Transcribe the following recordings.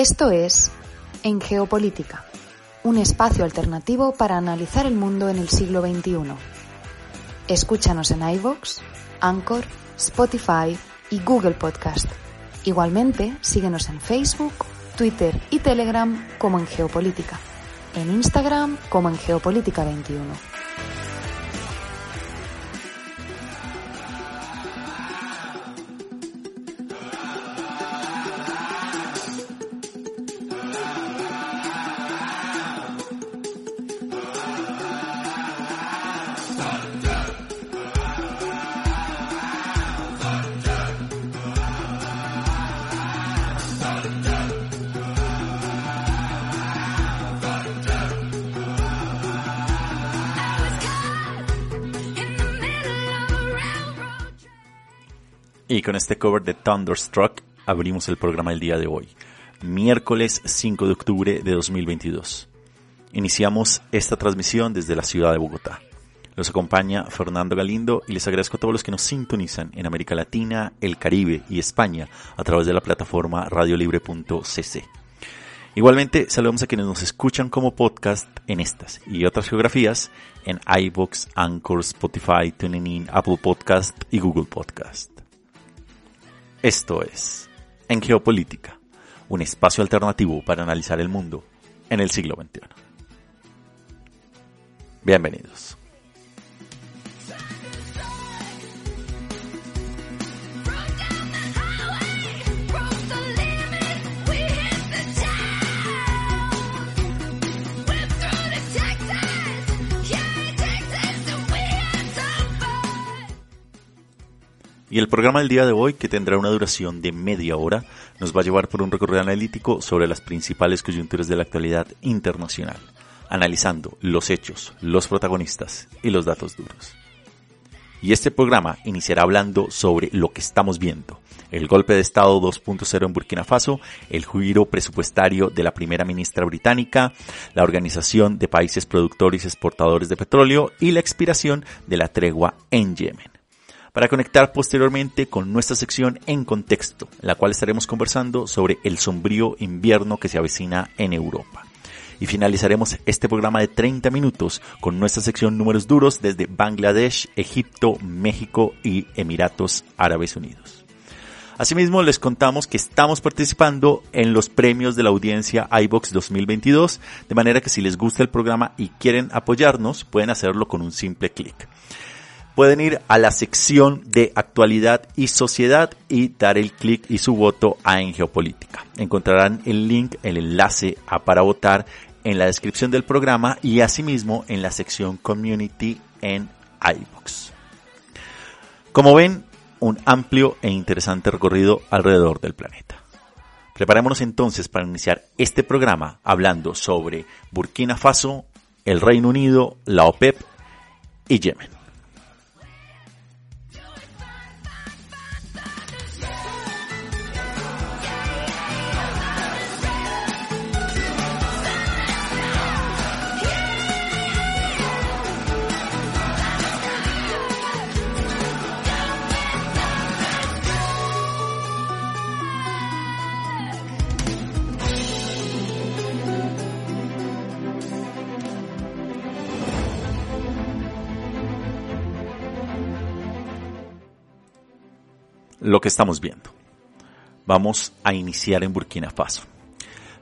Esto es En Geopolítica, un espacio alternativo para analizar el mundo en el siglo XXI. Escúchanos en iVoox, Anchor, Spotify y Google Podcast. Igualmente, síguenos en Facebook, Twitter y Telegram como en Geopolítica, en Instagram como en Geopolítica 21. Y con este cover de Thunderstruck abrimos el programa del día de hoy, miércoles 5 de octubre de 2022. Iniciamos esta transmisión desde la ciudad de Bogotá. Los acompaña Fernando Galindo y les agradezco a todos los que nos sintonizan en América Latina, el Caribe y España a través de la plataforma radiolibre.cc. Igualmente, saludamos a quienes nos escuchan como podcast en estas y otras geografías en iBox, Anchor, Spotify, TuneIn, Apple Podcast y Google Podcast. Esto es En Geopolítica, un espacio alternativo para analizar el mundo en el siglo XXI. Bienvenidos. Y el programa del día de hoy, que tendrá una duración de media hora, nos va a llevar por un recorrido analítico sobre las principales coyunturas de la actualidad internacional, analizando los hechos, los protagonistas y los datos duros. Y este programa iniciará hablando sobre lo que estamos viendo, el golpe de Estado 2.0 en Burkina Faso, el giro presupuestario de la primera ministra británica, la Organización de Países Productores y Exportadores de Petróleo y la expiración de la tregua en Yemen para conectar posteriormente con nuestra sección En Contexto, la cual estaremos conversando sobre el sombrío invierno que se avecina en Europa. Y finalizaremos este programa de 30 minutos con nuestra sección Números Duros desde Bangladesh, Egipto, México y Emiratos Árabes Unidos. Asimismo, les contamos que estamos participando en los premios de la audiencia iBox 2022, de manera que si les gusta el programa y quieren apoyarnos, pueden hacerlo con un simple clic pueden ir a la sección de actualidad y sociedad y dar el clic y su voto a En Geopolítica. Encontrarán el link, el enlace a para votar en la descripción del programa y asimismo en la sección Community en iBox. Como ven, un amplio e interesante recorrido alrededor del planeta. Preparémonos entonces para iniciar este programa hablando sobre Burkina Faso, el Reino Unido, la OPEP y Yemen. Lo que estamos viendo. Vamos a iniciar en Burkina Faso.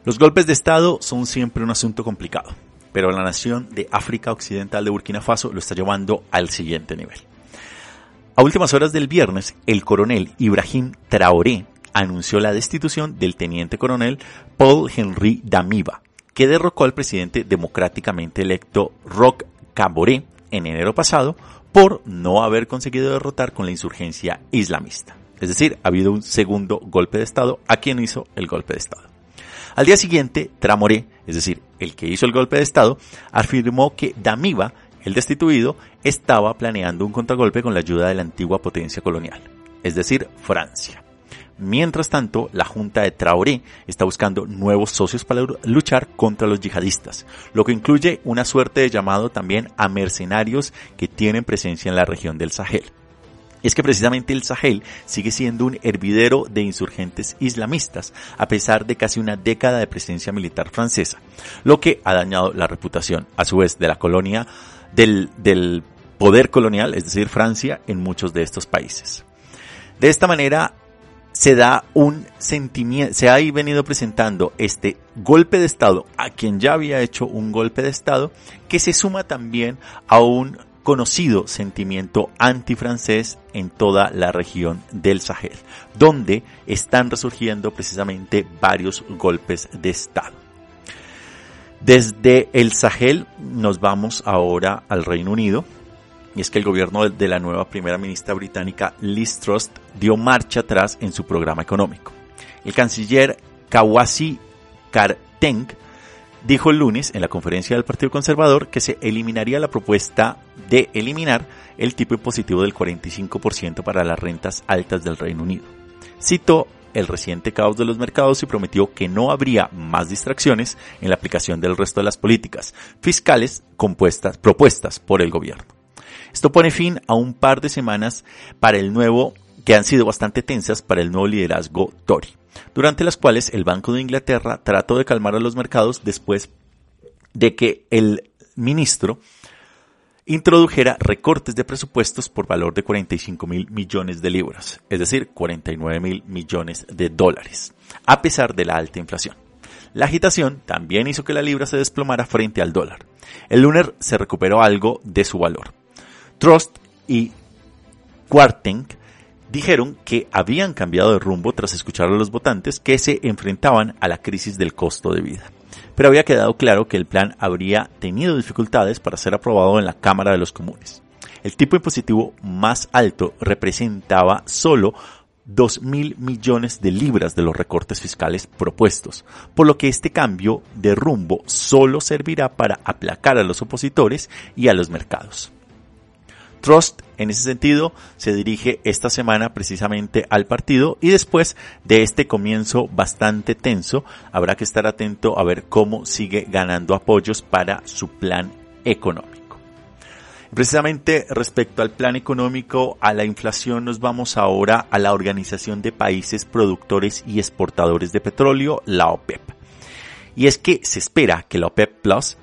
Los golpes de Estado son siempre un asunto complicado, pero la nación de África Occidental de Burkina Faso lo está llevando al siguiente nivel. A últimas horas del viernes, el coronel Ibrahim Traoré anunció la destitución del teniente coronel Paul Henry Damiba, que derrocó al presidente democráticamente electo Roch Kaboré en enero pasado por no haber conseguido derrotar con la insurgencia islamista. Es decir, ha habido un segundo golpe de Estado a quien hizo el golpe de Estado. Al día siguiente, Tramoré, es decir, el que hizo el golpe de Estado, afirmó que Damiba, el destituido, estaba planeando un contragolpe con la ayuda de la antigua potencia colonial, es decir, Francia. Mientras tanto, la Junta de Traoré está buscando nuevos socios para luchar contra los yihadistas, lo que incluye una suerte de llamado también a mercenarios que tienen presencia en la región del Sahel. Es que precisamente el Sahel sigue siendo un hervidero de insurgentes islamistas, a pesar de casi una década de presencia militar francesa, lo que ha dañado la reputación, a su vez, de la colonia del, del poder colonial, es decir, Francia, en muchos de estos países. De esta manera, se da un sentimiento, se ha venido presentando este golpe de Estado a quien ya había hecho un golpe de Estado, que se suma también a un conocido sentimiento antifrancés en toda la región del Sahel, donde están resurgiendo precisamente varios golpes de Estado. Desde el Sahel nos vamos ahora al Reino Unido, y es que el gobierno de la nueva primera ministra británica Liz Truss dio marcha atrás en su programa económico. El canciller Kawasi Karteng dijo el lunes en la conferencia del Partido Conservador que se eliminaría la propuesta de eliminar el tipo impositivo del 45% para las rentas altas del Reino Unido. Citó el reciente caos de los mercados y prometió que no habría más distracciones en la aplicación del resto de las políticas fiscales propuestas por el gobierno. Esto pone fin a un par de semanas para el nuevo que han sido bastante tensas para el nuevo liderazgo Tory durante las cuales el Banco de Inglaterra trató de calmar a los mercados después de que el ministro introdujera recortes de presupuestos por valor de 45 mil millones de libras, es decir, 49 mil millones de dólares, a pesar de la alta inflación. La agitación también hizo que la libra se desplomara frente al dólar. El lunes se recuperó algo de su valor. Trust y Quarting dijeron que habían cambiado de rumbo tras escuchar a los votantes que se enfrentaban a la crisis del costo de vida. Pero había quedado claro que el plan habría tenido dificultades para ser aprobado en la Cámara de los Comunes. El tipo impositivo más alto representaba solo 2 mil millones de libras de los recortes fiscales propuestos, por lo que este cambio de rumbo solo servirá para aplacar a los opositores y a los mercados. Trust, en ese sentido, se dirige esta semana precisamente al partido y después de este comienzo bastante tenso, habrá que estar atento a ver cómo sigue ganando apoyos para su plan económico. Precisamente respecto al plan económico, a la inflación, nos vamos ahora a la Organización de Países Productores y Exportadores de Petróleo, la OPEP. Y es que se espera que la OPEP Plus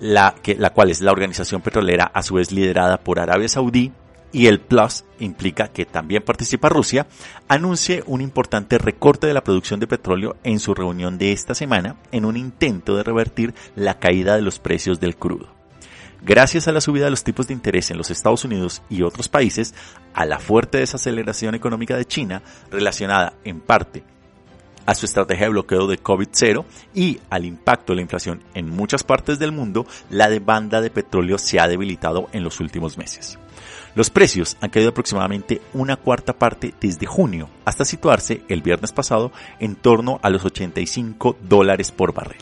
la, que, la cual es la organización petrolera a su vez liderada por Arabia Saudí, y el Plus implica que también participa Rusia, anuncie un importante recorte de la producción de petróleo en su reunión de esta semana en un intento de revertir la caída de los precios del crudo. Gracias a la subida de los tipos de interés en los Estados Unidos y otros países, a la fuerte desaceleración económica de China, relacionada en parte a su estrategia de bloqueo de COVID-0 y al impacto de la inflación en muchas partes del mundo, la demanda de petróleo se ha debilitado en los últimos meses. Los precios han caído aproximadamente una cuarta parte desde junio hasta situarse el viernes pasado en torno a los 85 dólares por barril.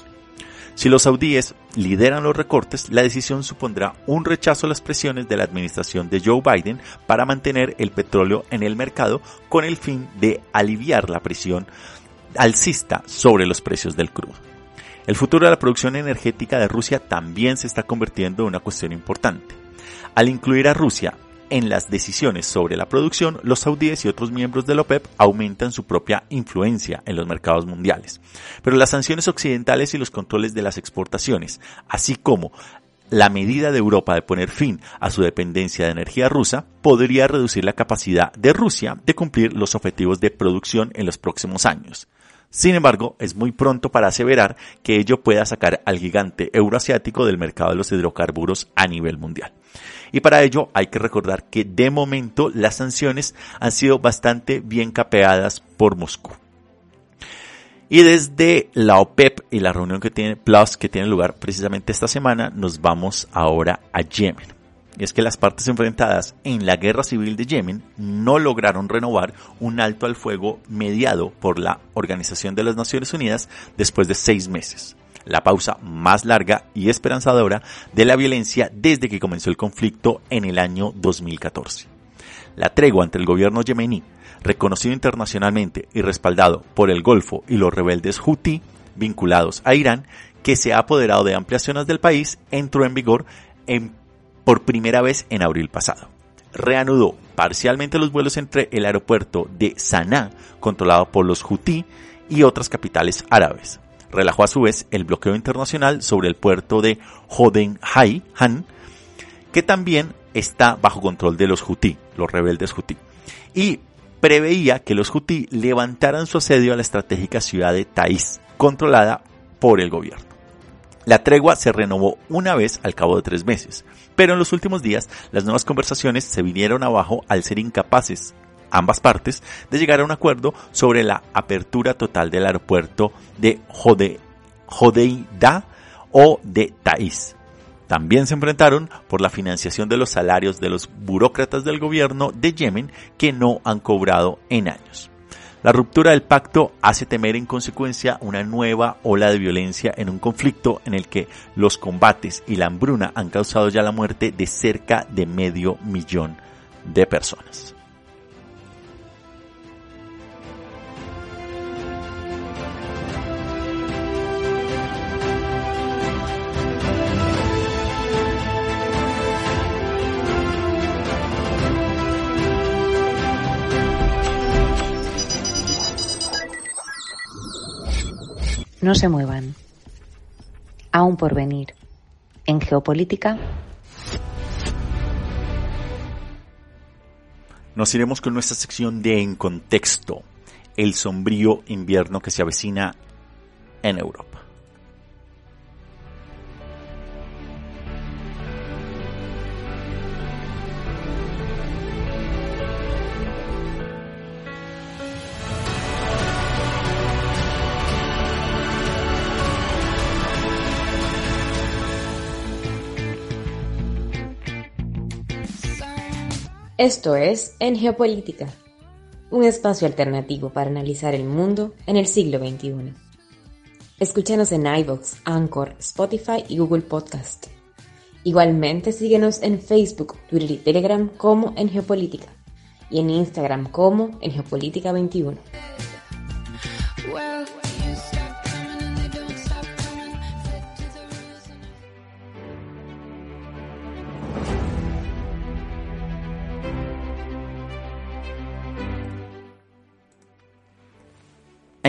Si los saudíes lideran los recortes, la decisión supondrá un rechazo a las presiones de la administración de Joe Biden para mantener el petróleo en el mercado con el fin de aliviar la presión alcista sobre los precios del crudo. El futuro de la producción energética de Rusia también se está convirtiendo en una cuestión importante. Al incluir a Rusia en las decisiones sobre la producción, los saudíes y otros miembros de la OPEP aumentan su propia influencia en los mercados mundiales. Pero las sanciones occidentales y los controles de las exportaciones, así como la medida de Europa de poner fin a su dependencia de energía rusa podría reducir la capacidad de Rusia de cumplir los objetivos de producción en los próximos años. Sin embargo, es muy pronto para aseverar que ello pueda sacar al gigante euroasiático del mercado de los hidrocarburos a nivel mundial. Y para ello hay que recordar que de momento las sanciones han sido bastante bien capeadas por Moscú. Y desde la OPEP y la reunión que tiene Plus que tiene lugar precisamente esta semana, nos vamos ahora a Yemen es que las partes enfrentadas en la guerra civil de Yemen no lograron renovar un alto al fuego mediado por la Organización de las Naciones Unidas después de seis meses, la pausa más larga y esperanzadora de la violencia desde que comenzó el conflicto en el año 2014. La tregua entre el gobierno yemení, reconocido internacionalmente y respaldado por el Golfo y los rebeldes Houthi vinculados a Irán, que se ha apoderado de amplias zonas del país, entró en vigor en por primera vez en abril pasado. reanudó parcialmente los vuelos entre el aeropuerto de Sanaa, controlado por los Houthi, y otras capitales árabes. Relajó a su vez el bloqueo internacional sobre el puerto de Han, que también está bajo control de los Houthi, los rebeldes Houthi. Y preveía que los Houthi levantaran su asedio a la estratégica ciudad de Taiz, controlada por el gobierno. La tregua se renovó una vez al cabo de tres meses, pero en los últimos días las nuevas conversaciones se vinieron abajo al ser incapaces ambas partes de llegar a un acuerdo sobre la apertura total del aeropuerto de Hodeida o de Taiz. También se enfrentaron por la financiación de los salarios de los burócratas del gobierno de Yemen que no han cobrado en años. La ruptura del pacto hace temer en consecuencia una nueva ola de violencia en un conflicto en el que los combates y la hambruna han causado ya la muerte de cerca de medio millón de personas. No se muevan. Aún por venir. En geopolítica. Nos iremos con nuestra sección de En Contexto, el sombrío invierno que se avecina en Europa. Esto es En Geopolítica, un espacio alternativo para analizar el mundo en el siglo XXI. Escúchanos en iVoox, Anchor, Spotify y Google Podcast. Igualmente síguenos en Facebook, Twitter y Telegram como En Geopolítica y en Instagram como En Geopolítica 21.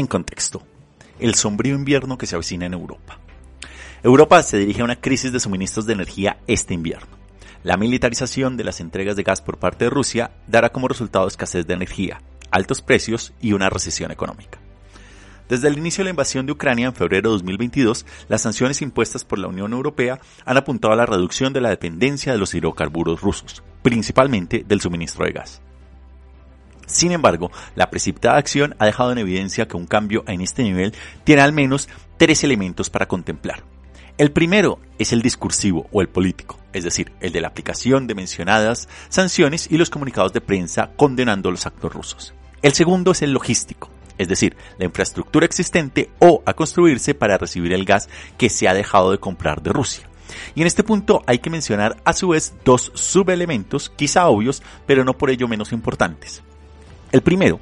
Contexto, el sombrío invierno que se avecina en Europa. Europa se dirige a una crisis de suministros de energía este invierno. La militarización de las entregas de gas por parte de Rusia dará como resultado escasez de energía, altos precios y una recesión económica. Desde el inicio de la invasión de Ucrania en febrero de 2022, las sanciones impuestas por la Unión Europea han apuntado a la reducción de la dependencia de los hidrocarburos rusos, principalmente del suministro de gas. Sin embargo, la precipitada acción ha dejado en evidencia que un cambio en este nivel tiene al menos tres elementos para contemplar. El primero es el discursivo o el político, es decir, el de la aplicación de mencionadas sanciones y los comunicados de prensa condenando los actos rusos. El segundo es el logístico, es decir, la infraestructura existente o a construirse para recibir el gas que se ha dejado de comprar de Rusia. Y en este punto hay que mencionar a su vez dos subelementos, quizá obvios, pero no por ello menos importantes. El primero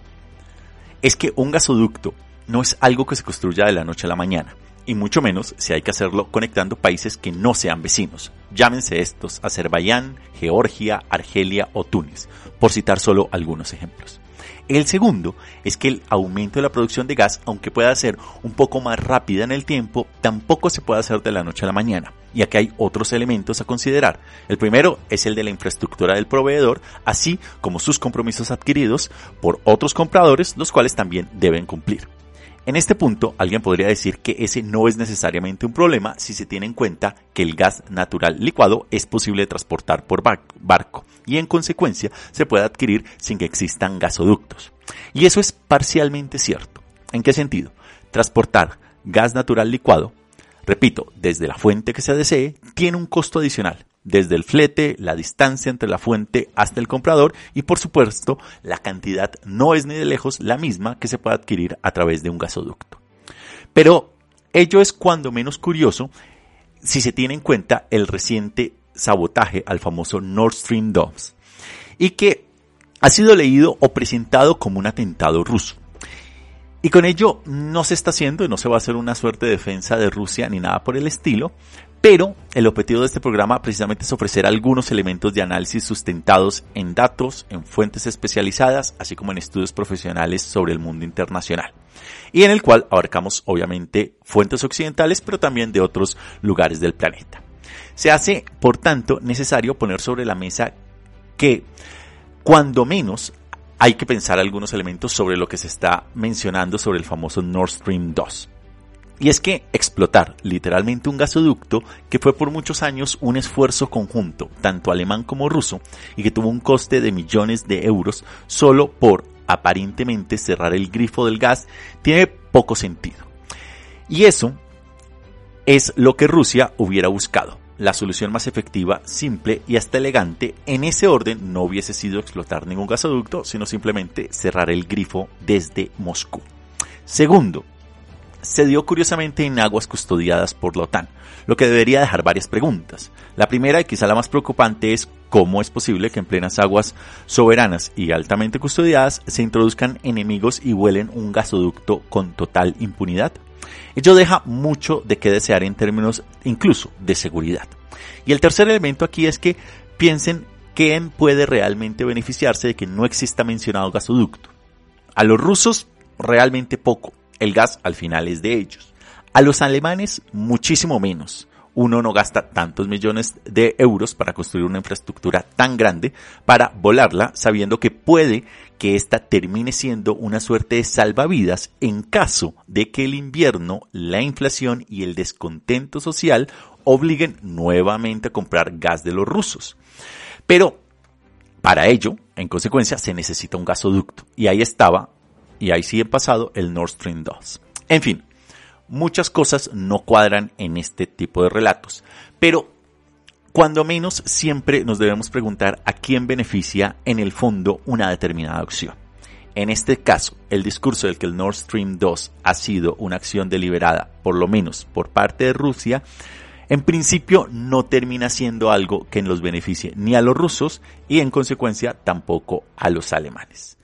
es que un gasoducto no es algo que se construya de la noche a la mañana, y mucho menos si hay que hacerlo conectando países que no sean vecinos. Llámense estos Azerbaiyán, Georgia, Argelia o Túnez, por citar solo algunos ejemplos. El segundo es que el aumento de la producción de gas, aunque pueda ser un poco más rápida en el tiempo, tampoco se puede hacer de la noche a la mañana. Y aquí hay otros elementos a considerar. El primero es el de la infraestructura del proveedor, así como sus compromisos adquiridos por otros compradores, los cuales también deben cumplir. En este punto, alguien podría decir que ese no es necesariamente un problema si se tiene en cuenta que el gas natural licuado es posible transportar por barco y en consecuencia se puede adquirir sin que existan gasoductos. Y eso es parcialmente cierto. ¿En qué sentido? Transportar gas natural licuado, repito, desde la fuente que se desee, tiene un costo adicional desde el flete, la distancia entre la fuente hasta el comprador y por supuesto la cantidad no es ni de lejos la misma que se puede adquirir a través de un gasoducto. Pero ello es cuando menos curioso si se tiene en cuenta el reciente sabotaje al famoso Nord Stream 2 y que ha sido leído o presentado como un atentado ruso. Y con ello no se está haciendo no se va a hacer una suerte de defensa de Rusia ni nada por el estilo, Pero el objetivo de este programa precisamente es ofrecer algunos elementos de análisis sustentados en datos, en fuentes especializadas, así como en estudios profesionales sobre el mundo internacional. Y en el cual abarcamos obviamente fuentes occidentales, pero también de otros lugares del planeta. Se hace, por tanto, necesario poner sobre la mesa que, cuando menos, hay que pensar algunos elementos sobre lo que se está mencionando sobre el famoso Nord Stream 2. Y es que explotar literalmente un gasoducto que fue por muchos años un esfuerzo conjunto, tanto alemán como ruso, y que tuvo un coste de millones de euros solo por aparentemente cerrar el grifo del gas, tiene poco sentido. Y eso es lo que Rusia hubiera buscado. La solución más efectiva, simple y hasta elegante en ese orden no hubiese sido explotar ningún gasoducto, sino simplemente cerrar el grifo desde Moscú. Segundo, se dio curiosamente en aguas custodiadas por la OTAN, lo que debería dejar varias preguntas. La primera y quizá la más preocupante es cómo es posible que en plenas aguas soberanas y altamente custodiadas se introduzcan enemigos y vuelen un gasoducto con total impunidad. Ello deja mucho de qué desear en términos incluso de seguridad. Y el tercer elemento aquí es que piensen quién puede realmente beneficiarse de que no exista mencionado gasoducto. A los rusos realmente poco, el gas al final es de ellos. A los alemanes muchísimo menos. Uno no gasta tantos millones de euros para construir una infraestructura tan grande para volarla sabiendo que puede que ésta termine siendo una suerte de salvavidas en caso de que el invierno, la inflación y el descontento social obliguen nuevamente a comprar gas de los rusos. Pero para ello, en consecuencia, se necesita un gasoducto. Y ahí estaba y ahí sí he pasado el Nord Stream 2. En fin, muchas cosas no cuadran en este tipo de relatos, pero cuando menos siempre nos debemos preguntar a quién beneficia en el fondo una determinada acción. En este caso, el discurso del que el Nord Stream 2 ha sido una acción deliberada, por lo menos por parte de Rusia, en principio no termina siendo algo que los beneficie ni a los rusos y en consecuencia tampoco a los alemanes.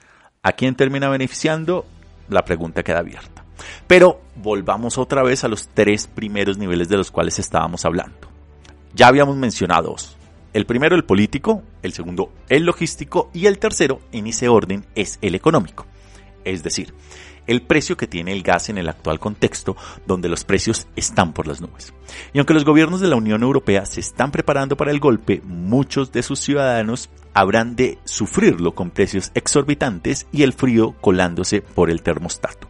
¿A quién termina beneficiando? La pregunta queda abierta. Pero volvamos otra vez a los tres primeros niveles de los cuales estábamos hablando. Ya habíamos mencionado dos. El primero el político, el segundo el logístico y el tercero en ese orden es el económico. Es decir, el precio que tiene el gas en el actual contexto donde los precios están por las nubes. Y aunque los gobiernos de la Unión Europea se están preparando para el golpe, muchos de sus ciudadanos habrán de sufrirlo con precios exorbitantes y el frío colándose por el termostato.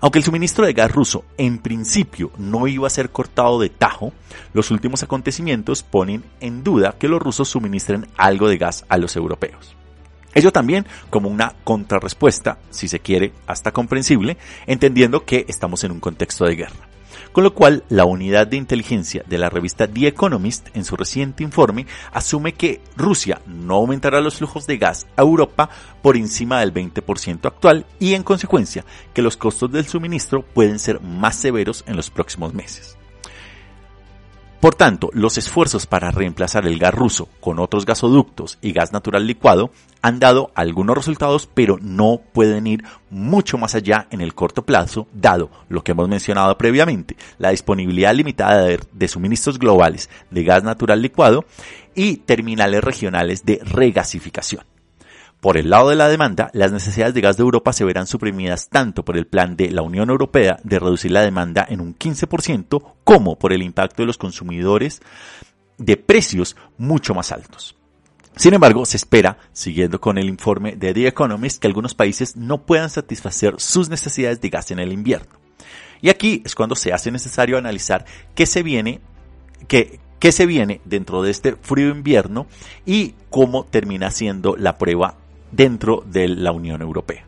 Aunque el suministro de gas ruso en principio no iba a ser cortado de tajo, los últimos acontecimientos ponen en duda que los rusos suministren algo de gas a los europeos. Ello también como una contrarrespuesta, si se quiere, hasta comprensible, entendiendo que estamos en un contexto de guerra. Con lo cual, la unidad de inteligencia de la revista The Economist, en su reciente informe, asume que Rusia no aumentará los flujos de gas a Europa por encima del 20% actual y, en consecuencia, que los costos del suministro pueden ser más severos en los próximos meses. Por tanto, los esfuerzos para reemplazar el gas ruso con otros gasoductos y gas natural licuado han dado algunos resultados, pero no pueden ir mucho más allá en el corto plazo, dado lo que hemos mencionado previamente, la disponibilidad limitada de, suministros globales de gas natural licuado y terminales regionales de regasificación. Por el lado de la demanda, las necesidades de gas de Europa se verán suprimidas tanto por el plan de la Unión Europea de reducir la demanda en un 15% como por el impacto de los consumidores de precios mucho más altos. Sin embargo, se espera, siguiendo con el informe de The Economist, que algunos países no puedan satisfacer sus necesidades de gas en el invierno. Y aquí es cuando se hace necesario analizar qué se viene, qué, qué se viene dentro de este frío invierno y cómo termina siendo la prueba dentro de la Unión Europea.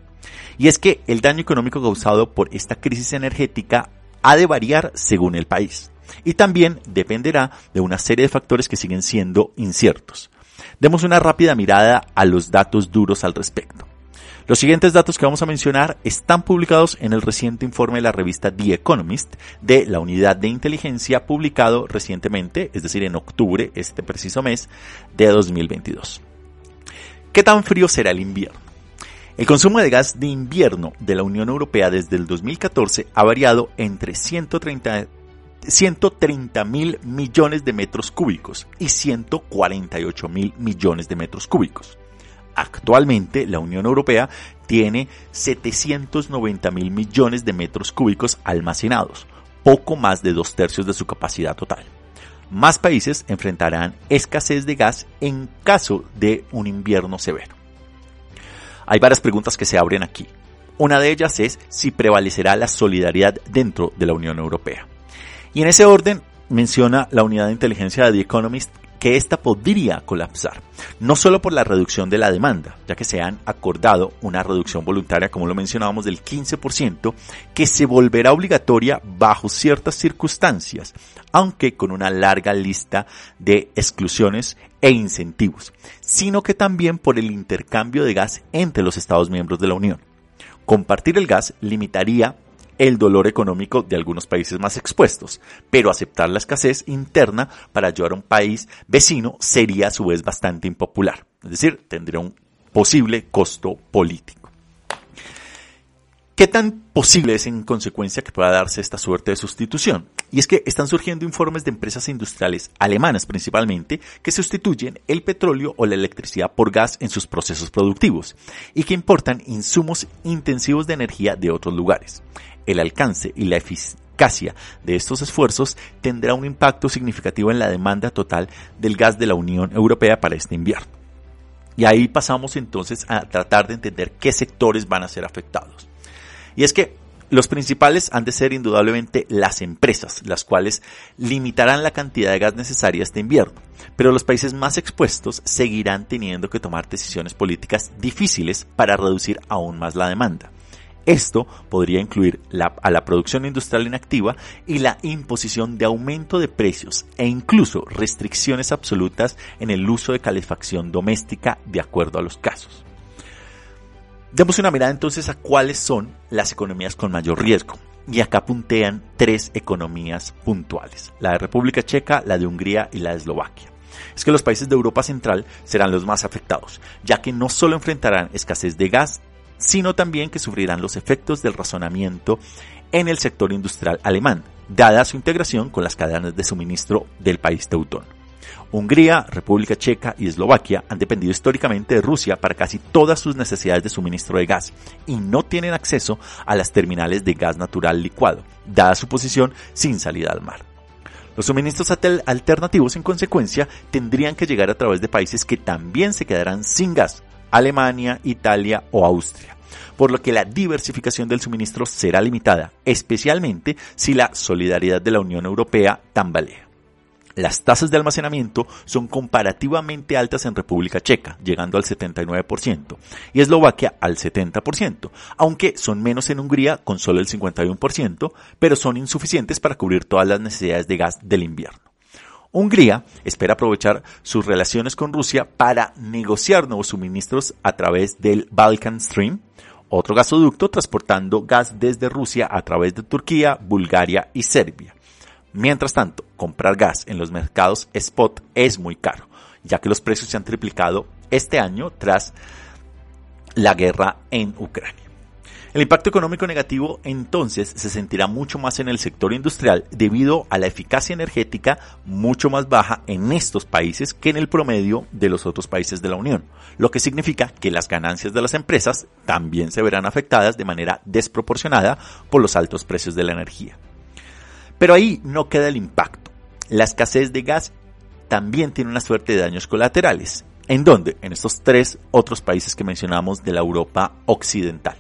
Y es que el daño económico causado por esta crisis energética ha de variar según el país y también dependerá de una serie de factores que siguen siendo inciertos. Demos una rápida mirada a los datos duros al respecto. Los siguientes datos que vamos a mencionar están publicados en el reciente informe de la revista The Economist de la unidad de inteligencia publicado recientemente, es decir, en octubre, este preciso mes de 2022. ¿Qué tan frío será el invierno? El consumo de gas de invierno de la Unión Europea desde el 2014 ha variado entre 130 130 mil millones de metros cúbicos y 148 mil millones de metros cúbicos. Actualmente la Unión Europea tiene 790 mil millones de metros cúbicos almacenados, poco más de dos tercios de su capacidad total. Más países enfrentarán escasez de gas en caso de un invierno severo. Hay varias preguntas que se abren aquí. Una de ellas es si prevalecerá la solidaridad dentro de la Unión Europea. Y en ese orden menciona la unidad de inteligencia de The Economist que esta podría colapsar, no solo por la reducción de la demanda, ya que se han acordado una reducción voluntaria, como lo mencionábamos, del 15%, que se volverá obligatoria bajo ciertas circunstancias, aunque con una larga lista de exclusiones e incentivos, sino que también por el intercambio de gas entre los Estados miembros de la Unión. Compartir el gas limitaría el dolor económico de algunos países más expuestos, pero aceptar la escasez interna para ayudar a un país vecino sería a su vez bastante impopular, es decir, tendría un posible costo político. ¿Qué tan posible es en consecuencia que pueda darse esta suerte de sustitución? Y es que están surgiendo informes de empresas industriales alemanas principalmente que sustituyen el petróleo o la electricidad por gas en sus procesos productivos y que importan insumos intensivos de energía de otros lugares el alcance y la eficacia de estos esfuerzos tendrá un impacto significativo en la demanda total del gas de la Unión Europea para este invierno. Y ahí pasamos entonces a tratar de entender qué sectores van a ser afectados. Y es que los principales han de ser indudablemente las empresas, las cuales limitarán la cantidad de gas necesaria este invierno. Pero los países más expuestos seguirán teniendo que tomar decisiones políticas difíciles para reducir aún más la demanda. Esto podría incluir a la producción industrial inactiva y la imposición de aumento de precios e incluso restricciones absolutas en el uso de calefacción doméstica de acuerdo a los casos. Demos una mirada entonces a cuáles son las economías con mayor riesgo. Y acá puntean tres economías puntuales, la de República Checa, la de Hungría y la de Eslovaquia es que los países de Europa Central serán los más afectados, ya que no solo enfrentarán escasez de gas sino también que sufrirán los efectos del razonamiento en el sector industrial alemán, dada su integración con las cadenas de suministro del país teutón. Hungría, República Checa y Eslovaquia han dependido históricamente de Rusia para casi todas sus necesidades de suministro de gas y no tienen acceso a las terminales de gas natural licuado, dada su posición sin salida al mar. Los suministros alternativos, en consecuencia, tendrían que llegar a través de países que también se quedarán sin gas, Alemania, Italia o Austria, por lo que la diversificación del suministro será limitada, especialmente si la solidaridad de la Unión Europea tambalea. Las tasas de almacenamiento son comparativamente altas en República Checa, llegando al 79%, y Eslovaquia al 70%, aunque son menos en Hungría con solo el 51%, pero son insuficientes para cubrir todas las necesidades de gas del invierno. Hungría espera aprovechar sus relaciones con Rusia para negociar nuevos suministros a través del Balkan Stream, otro gasoducto transportando gas desde Rusia a través de Turquía, Bulgaria y Serbia. Mientras tanto, comprar gas en los mercados spot es muy caro, ya que los precios se han triplicado este año tras la guerra en Ucrania. El impacto económico negativo entonces se sentirá mucho más en el sector industrial debido a la eficacia energética mucho más baja en estos países que en el promedio de los otros países de la Unión, lo que significa que las ganancias de las empresas también se verán afectadas de manera desproporcionada por los altos precios de la energía. Pero ahí no queda el impacto. La escasez de gas también tiene una suerte de daños colaterales. ¿En dónde? En estos tres otros países que mencionamos de la Europa occidental.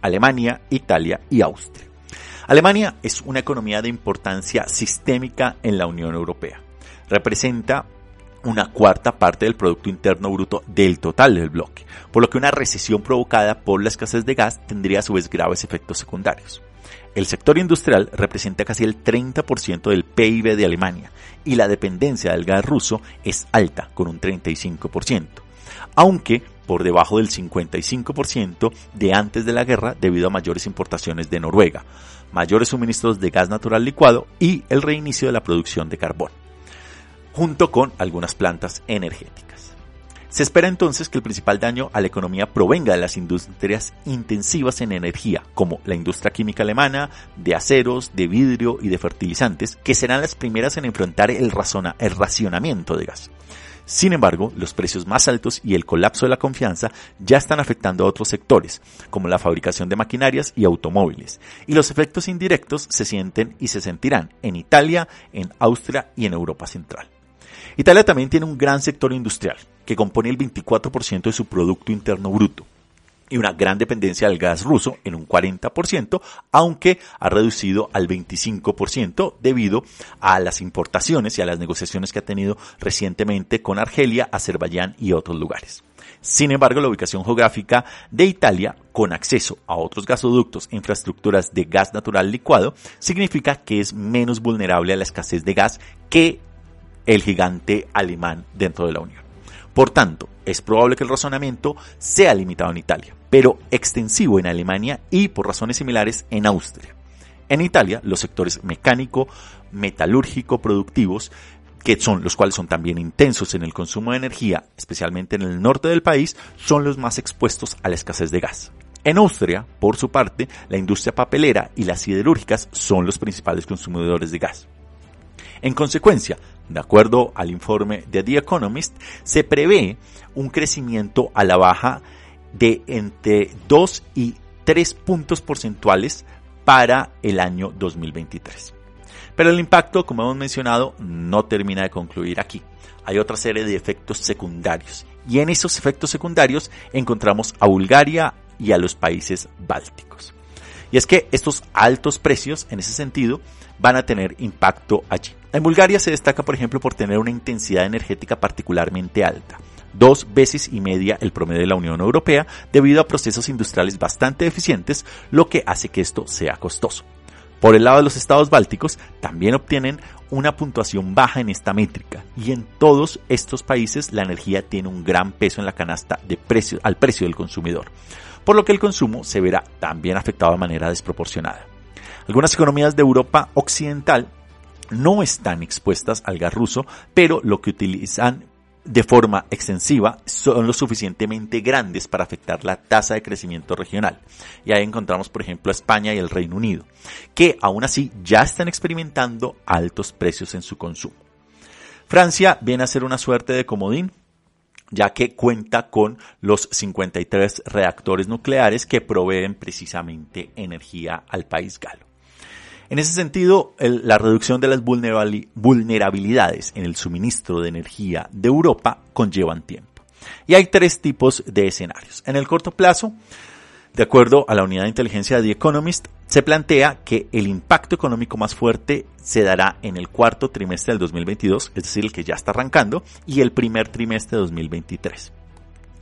Alemania, Italia y Austria. Alemania es una economía de importancia sistémica en la Unión Europea. Representa una cuarta parte del Producto Interno Bruto del total del bloque, por lo que una recesión provocada por la escasez de gas tendría a su vez graves efectos secundarios. El sector industrial representa casi el 30% del PIB de Alemania y la dependencia del gas ruso es alta, con un 35%, aunque por debajo del 55% de antes de la guerra debido a mayores importaciones de Noruega, mayores suministros de gas natural licuado y el reinicio de la producción de carbón, junto con algunas plantas energéticas. Se espera entonces que el principal daño a la economía provenga de las industrias intensivas en energía, como la industria química alemana, de aceros, de vidrio y de fertilizantes, que serán las primeras en enfrentar el, el racionamiento de gas. Sin embargo, los precios más altos y el colapso de la confianza ya están afectando a otros sectores, como la fabricación de maquinarias y automóviles, y los efectos indirectos se sienten y se sentirán en Italia, en Austria y en Europa Central. Italia también tiene un gran sector industrial, que compone el 24% de su Producto Interno Bruto, y una gran dependencia del gas ruso en un 40%, aunque ha reducido al 25% debido a las importaciones y a las negociaciones que ha tenido recientemente con Argelia, Azerbaiyán y otros lugares. Sin embargo, la ubicación geográfica de Italia, con acceso a otros gasoductos e infraestructuras de gas natural licuado, significa que es menos vulnerable a la escasez de gas que el gigante alemán dentro de la Unión. Por tanto, es probable que el razonamiento sea limitado en Italia, pero extensivo en Alemania y por razones similares en Austria. En Italia, los sectores mecánico, metalúrgico, productivos, que son los cuales son también intensos en el consumo de energía, especialmente en el norte del país, son los más expuestos a la escasez de gas. En Austria, por su parte, la industria papelera y las siderúrgicas son los principales consumidores de gas. En consecuencia, de acuerdo al informe de The Economist, se prevé un crecimiento a la baja de entre 2 y 3 puntos porcentuales para el año 2023. Pero el impacto, como hemos mencionado, no termina de concluir aquí. Hay otra serie de efectos secundarios. Y en esos efectos secundarios encontramos a Bulgaria y a los países bálticos. Y es que estos altos precios, en ese sentido, van a tener impacto allí. En Bulgaria se destaca, por ejemplo, por tener una intensidad energética particularmente alta, dos veces y media el promedio de la Unión Europea, debido a procesos industriales bastante eficientes, lo que hace que esto sea costoso. Por el lado de los estados bálticos, también obtienen una puntuación baja en esta métrica, y en todos estos países la energía tiene un gran peso en la canasta de precio, al precio del consumidor, por lo que el consumo se verá también afectado de manera desproporcionada. Algunas economías de Europa occidental no están expuestas al gas ruso, pero lo que utilizan de forma extensiva son lo suficientemente grandes para afectar la tasa de crecimiento regional. Y ahí encontramos, por ejemplo, a España y el Reino Unido, que aún así ya están experimentando altos precios en su consumo. Francia viene a ser una suerte de comodín, ya que cuenta con los 53 reactores nucleares que proveen precisamente energía al país galo. En ese sentido, la reducción de las vulnerabilidades en el suministro de energía de Europa conllevan tiempo. Y hay tres tipos de escenarios. En el corto plazo, de acuerdo a la unidad de inteligencia de The Economist, se plantea que el impacto económico más fuerte se dará en el cuarto trimestre del 2022, es decir, el que ya está arrancando, y el primer trimestre de 2023.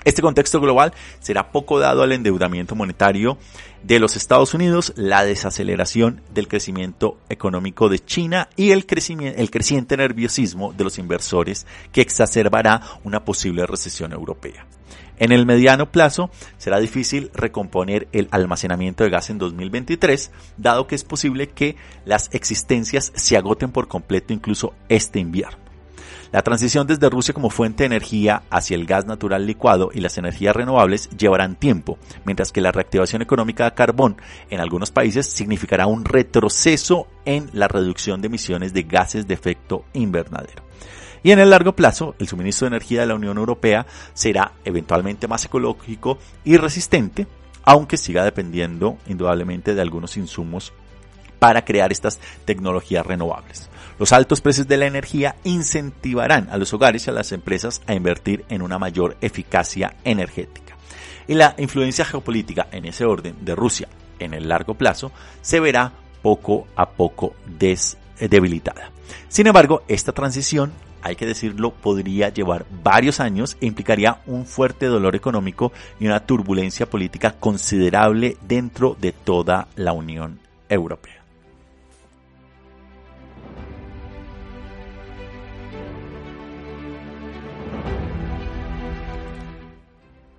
Este contexto global será poco dado al endeudamiento monetario de los Estados Unidos, la desaceleración del crecimiento económico de China y el, el creciente nerviosismo de los inversores que exacerbará una posible recesión europea. En el mediano plazo será difícil recomponer el almacenamiento de gas en 2023, dado que es posible que las existencias se agoten por completo incluso este invierno. La transición desde Rusia como fuente de energía hacia el gas natural licuado y las energías renovables llevarán tiempo, mientras que la reactivación económica de carbón en algunos países significará un retroceso en la reducción de emisiones de gases de efecto invernadero. Y en el largo plazo, el suministro de energía de la Unión Europea será eventualmente más ecológico y resistente, aunque siga dependiendo indudablemente de algunos insumos para crear estas tecnologías renovables. Los altos precios de la energía incentivarán a los hogares y a las empresas a invertir en una mayor eficacia energética. Y la influencia geopolítica en ese orden de Rusia en el largo plazo se verá poco a poco debilitada. Sin embargo, esta transición, hay que decirlo, podría llevar varios años e implicaría un fuerte dolor económico y una turbulencia política considerable dentro de toda la Unión Europea.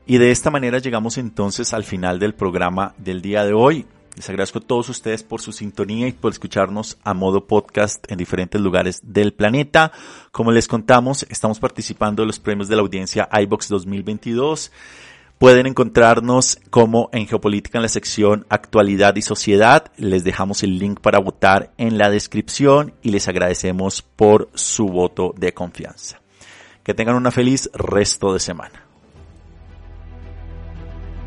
Y de esta manera llegamos entonces al final del programa del día de hoy. Les agradezco a todos ustedes por su sintonía y por escucharnos a modo podcast en diferentes lugares del planeta. Como les contamos, estamos participando en los premios de la audiencia iBox 2022. Pueden encontrarnos como en Geopolítica en la sección Actualidad y Sociedad. Les dejamos el link para votar en la descripción y les agradecemos por su voto de confianza. Que tengan una feliz resto de semana.